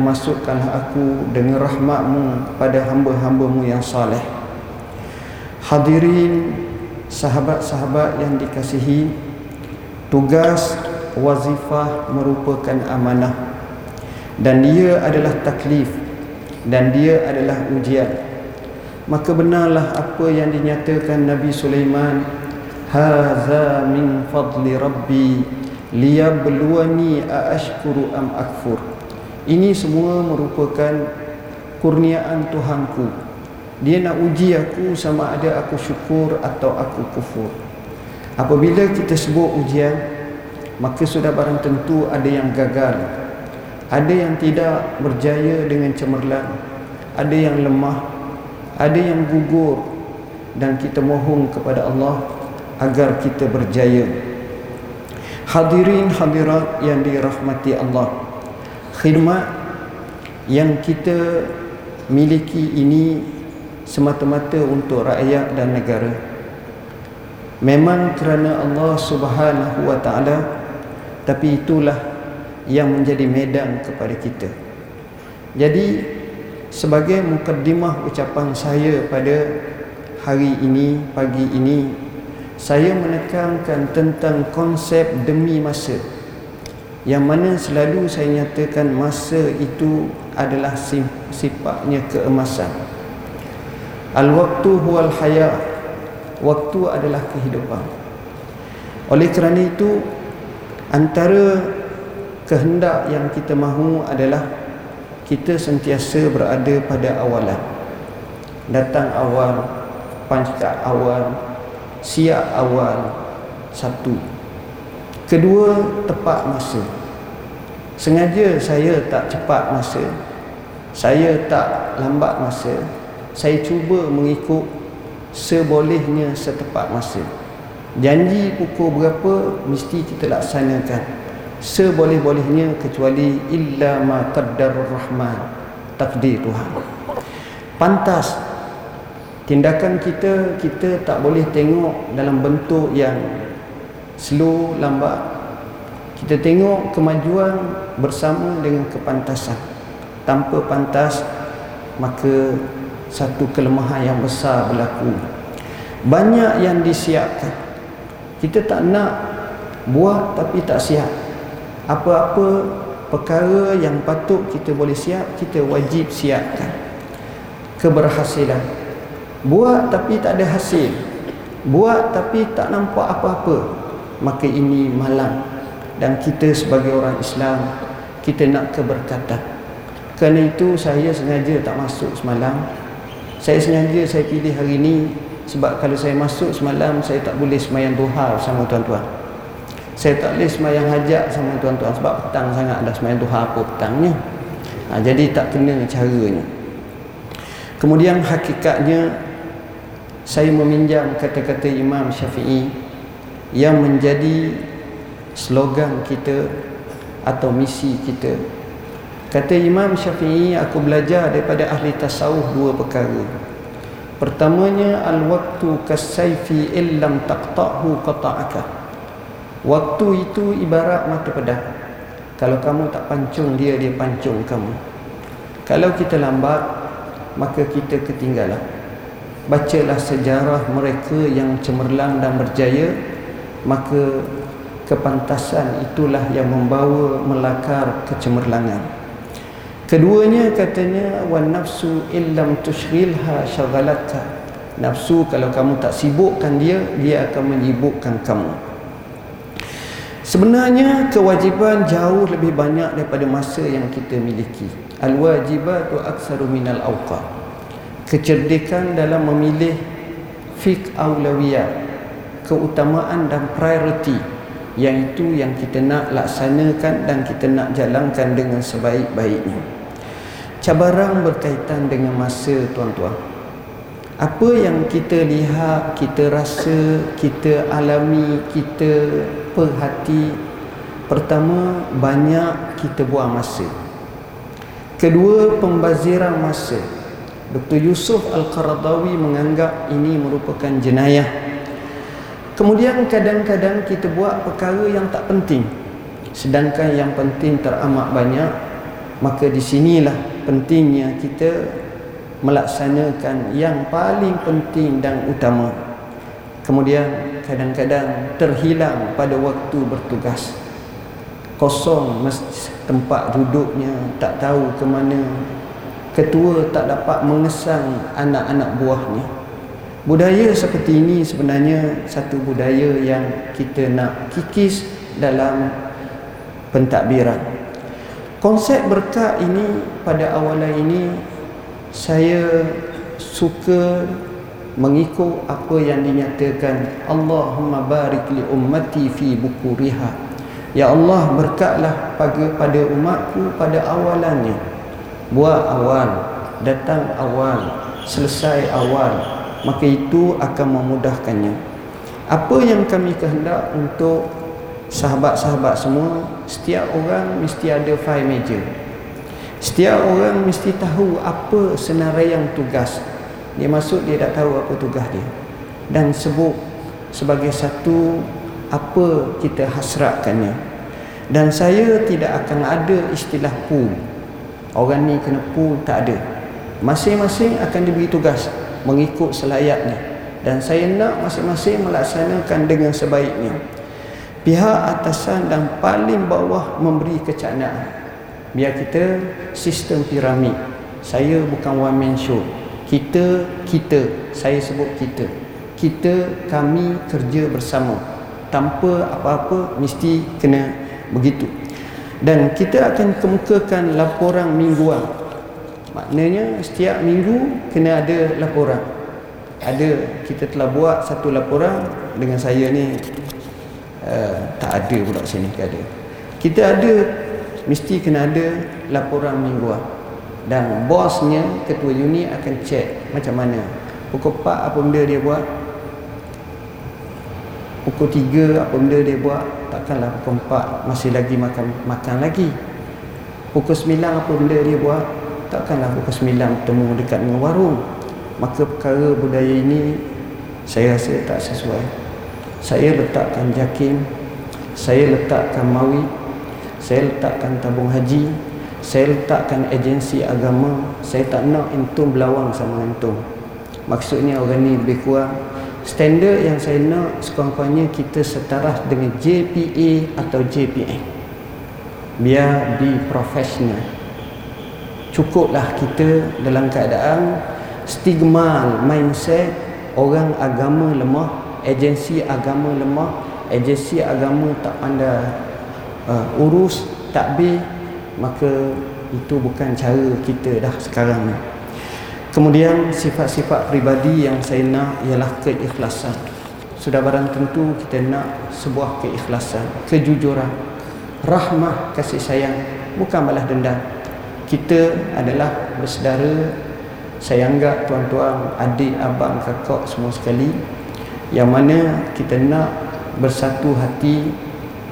masukkanlah aku dengan rahmatmu pada hamba-hambamu yang saleh. Hadirin sahabat-sahabat yang dikasihi tugas wazifah merupakan amanah. Dan dia adalah taklif dan dia adalah ujian. Maka benarlah apa yang dinyatakan Nabi Sulaiman haza min fadli rabbi liyabluwani aashkuru am akfur ini semua merupakan kurniaan Tuhanku. Dia nak uji aku sama ada aku syukur atau aku kufur. Apabila kita sebut ujian maka sudah barang tentu ada yang gagal. Ada yang tidak berjaya dengan cemerlang. Ada yang lemah. Ada yang gugur. Dan kita mohon kepada Allah agar kita berjaya. Hadirin hadirat yang dirahmati Allah Khidmat yang kita miliki ini semata-mata untuk rakyat dan negara. Memang kerana Allah subhanahu wa ta'ala Tapi itulah yang menjadi medan kepada kita. Jadi sebagai mukaddimah ucapan saya pada hari ini, pagi ini saya menekankan tentang konsep demi masa yang mana selalu saya nyatakan masa itu adalah sifatnya keemasan. Al-waktu huwal haya waktu adalah kehidupan. Oleh kerana itu antara kehendak yang kita mahu adalah kita sentiasa berada pada awalan. Datang awal pancat awal siap awal satu kedua tepat masa. Sengaja saya tak cepat masa. Saya tak lambat masa. Saya cuba mengikut sebolehnya setepat masa. Janji pukul berapa mesti kita laksanakan. Seboleh-bolehnya kecuali illa ma qaddarur rahman. Takdir Tuhan. Pantas. Tindakan kita kita tak boleh tengok dalam bentuk yang slow lambat. Kita tengok kemajuan bersama dengan kepantasan. Tanpa pantas maka satu kelemahan yang besar berlaku. Banyak yang disiapkan. Kita tak nak buat tapi tak siap apa-apa perkara yang patut kita boleh siap kita wajib siapkan. Keberhasilan. Buat tapi tak ada hasil. Buat tapi tak nampak apa-apa maka ini malam. Dan kita sebagai orang Islam kita nak keberkatan. Kerana itu saya sengaja tak masuk semalam. Saya sengaja saya pilih hari ini sebab kalau saya masuk semalam saya tak boleh semayang duha sama tuan-tuan. Saya tak boleh semayang hajat sama tuan-tuan sebab petang sangat dah semayang duha apa petangnya. Ha, jadi tak kena caranya. Kemudian hakikatnya saya meminjam kata-kata Imam Syafi'i yang menjadi slogan kita atau misi kita. Kata Imam Syafi'i, aku belajar daripada ahli tasawuf dua perkara. Pertamanya al-waktu kasayfi illam taqta'hu qata'aka. Waktu itu ibarat mata pedang. Kalau kamu tak pancung dia, dia pancung kamu. Kalau kita lambat, maka kita ketinggalan bacalah sejarah mereka yang cemerlang dan berjaya maka kepantasan itulah yang membawa melakar kecemerlangan. Keduanya katanya wan nafsu illam tushghilha shaghalatka nafsu kalau kamu tak sibukkan dia dia akan menyibukkan kamu. Sebenarnya kewajiban jauh lebih banyak daripada masa yang kita miliki. Al wajibatu aktsaru minal awqat kecerdikan dalam memilih fik aulawiyah keutamaan dan priority yang itu yang kita nak laksanakan dan kita nak jalankan dengan sebaik-baiknya cabaran berkaitan dengan masa tuan-tuan apa yang kita lihat, kita rasa, kita alami, kita perhati pertama banyak kita buang masa kedua pembaziran masa Dr. Yusuf Al-Qaradawi menganggap ini merupakan jenayah. Kemudian kadang-kadang kita buat perkara yang tak penting. Sedangkan yang penting teramat banyak. maka di sinilah pentingnya kita melaksanakan yang paling penting dan utama kemudian kadang-kadang terhilang pada waktu bertugas kosong tempat duduknya tak tahu ke mana ketua tak dapat mengesang anak-anak buahnya budaya seperti ini sebenarnya satu budaya yang kita nak kikis dalam pentadbiran. Konsep berkat ini pada awalan ini saya suka mengikut apa yang dinyatakan Allahumma barik li ummati fi bukuriha. Ya Allah berkatlah pada pada umatku pada awalannya. Buat awal, datang awal, selesai awal, maka itu akan memudahkannya. Apa yang kami kehendak untuk sahabat-sahabat semua, setiap orang mesti ada file meja. Setiap orang mesti tahu apa senaraian tugas. Dia masuk dia tak tahu apa tugas dia. Dan sebut sebagai satu apa kita hasratkannya dan saya tidak akan ada istilah pool orang ni kena pool tak ada masing-masing akan diberi tugas mengikut selayaknya. Dan saya nak masing-masing melaksanakan dengan sebaiknya. Pihak atasan dan paling bawah memberi kecaknaan biar kita sistem piramid. Saya bukan one man show. Kita kita. Saya sebut kita. Kita kami kerja bersama. Tanpa apa-apa mesti kena begitu. Dan kita akan kemukakan laporan mingguan maknanya setiap minggu kena ada laporan. Ada kita telah buat satu laporan dengan saya ni uh, tak ada pula sini ada. Kita ada mesti kena ada laporan mingguan. Dan bosnya ketua unit akan cek macam mana pukul 4 apa benda dia buat pukul 3 apa benda dia buat takkanlah pukul 4 masih lagi makan makan lagi. Pukul 9 apa benda dia buat takkanlah pukul 9 bertemu dekat dengan warung. Maka perkara budaya ini saya rasa tak sesuai. Saya letakkan jakim saya letakkan mawi saya letakkan tabung haji saya letakkan agensi agama saya tak nak entum berlawang sama entum maksudnya orang ni lebih kurang. Standard yang saya nak sekurang-kurangnya kita setara dengan JPA atau JPA biar di profesional cukuplah kita dalam keadaan stigma mindset orang agama lemah agensi agama lemah agensi agama tak pandai uh, urus takbir maka itu bukan cara kita dah sekarang ni Kemudian sifat-sifat pribadi yang saya nak ialah keikhlasan. Sudah barang tentu kita nak sebuah keikhlasan, kejujuran, rahmah, kasih sayang, bukan balas dendam. Kita adalah bersaudara, saya anggap tuan-tuan, adik, abang, kakak semua sekali yang mana kita nak bersatu hati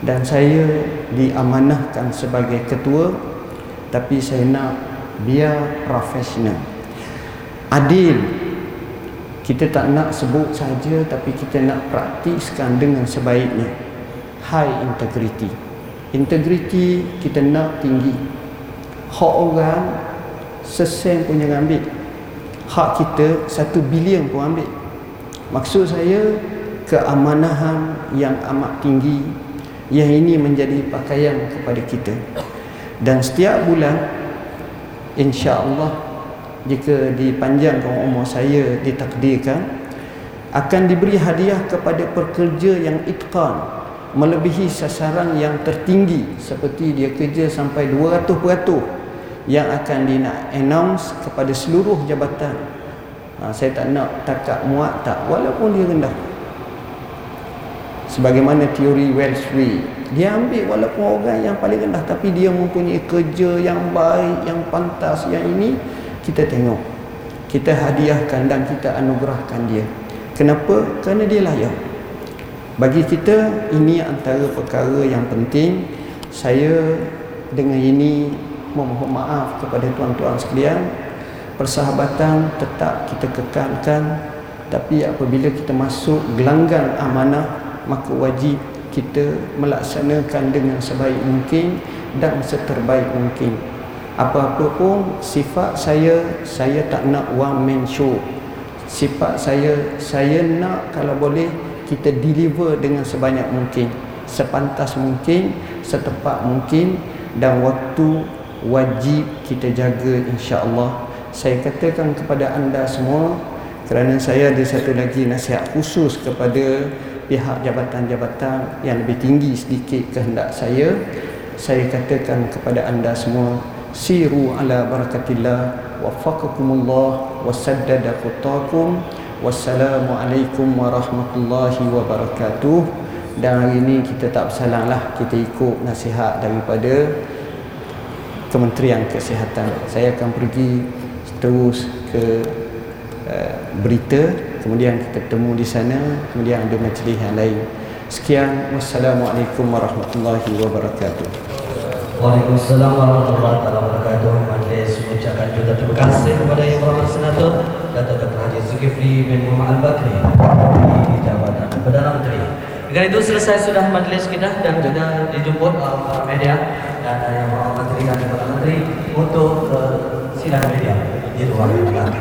dan saya diamanahkan sebagai ketua tapi saya nak biar profesional. Adil kita tak nak sebut saja tapi kita nak praktiskan dengan sebaiknya. High integrity. Integrity kita nak tinggi hak orang sesen pun jangan ambil. Hak kita satu bilion pun ambil. Maksud saya keamanahan yang amat tinggi yang ini menjadi pakaian kepada kita. Dan setiap bulan insya-Allah jika dipanjangkan umur saya ditakdirkan akan diberi hadiah kepada pekerja yang itqan melebihi sasaran yang tertinggi seperti dia kerja sampai 200% yang akan di announce kepada seluruh jabatan. Ha, saya tak nak takak muat tak walaupun dia rendah. Sebagaimana teori Wells Free. Dia ambil walaupun orang yang paling rendah tapi dia mempunyai kerja yang baik yang pantas yang ini kita tengok. Kita hadiahkan dan kita anugerahkan dia. Kenapa? kerana dia layak. Bagi kita ini antara perkara yang penting. Saya dengan ini memohon maaf kepada tuan-tuan sekalian. Persahabatan tetap kita kekalkan. Tapi apabila kita masuk gelanggang amanah maka wajib kita melaksanakan dengan sebaik mungkin dan seterbaik mungkin. Apa-apa pun sifat saya saya tak nak one man show. Sifat saya saya nak kalau boleh kita deliver dengan sebanyak mungkin. Sepantas mungkin setepat mungkin dan waktu wajib kita jaga insya-Allah. Saya katakan kepada anda semua kerana saya ada satu lagi nasihat khusus kepada pihak jabatan-jabatan yang lebih tinggi sedikit kehendak saya. Saya katakan kepada anda semua siru ala barakatillah waffaqakumullah wasaddada khutakum wassalamualaikum warahmatullahi wabarakatuh. Dan hari ini kita tak bersalang lah kita ikut nasihat daripada Kementerian Kesihatan saya akan pergi terus ke uh, berita kemudian kita temu di sana kemudian ada majlis yang lain sekian wassalamualaikum warahmatullahi wabarakatuh Waalaikumsalam warahmatullahi wabarakatuh. Majlis mengucapkan juga terima kasih kepada Yang Berhormat Senator Datuk Dr. Haji Zulkifli bin Muhammad Al-Bakri di Jabatan Perdana Menteri. Dengan itu selesai sudah majlis kita dan juga dijemput oleh para media dan Yang Berhormat Menteri dan Perdana Menteri untuk uh, sidang media di ini.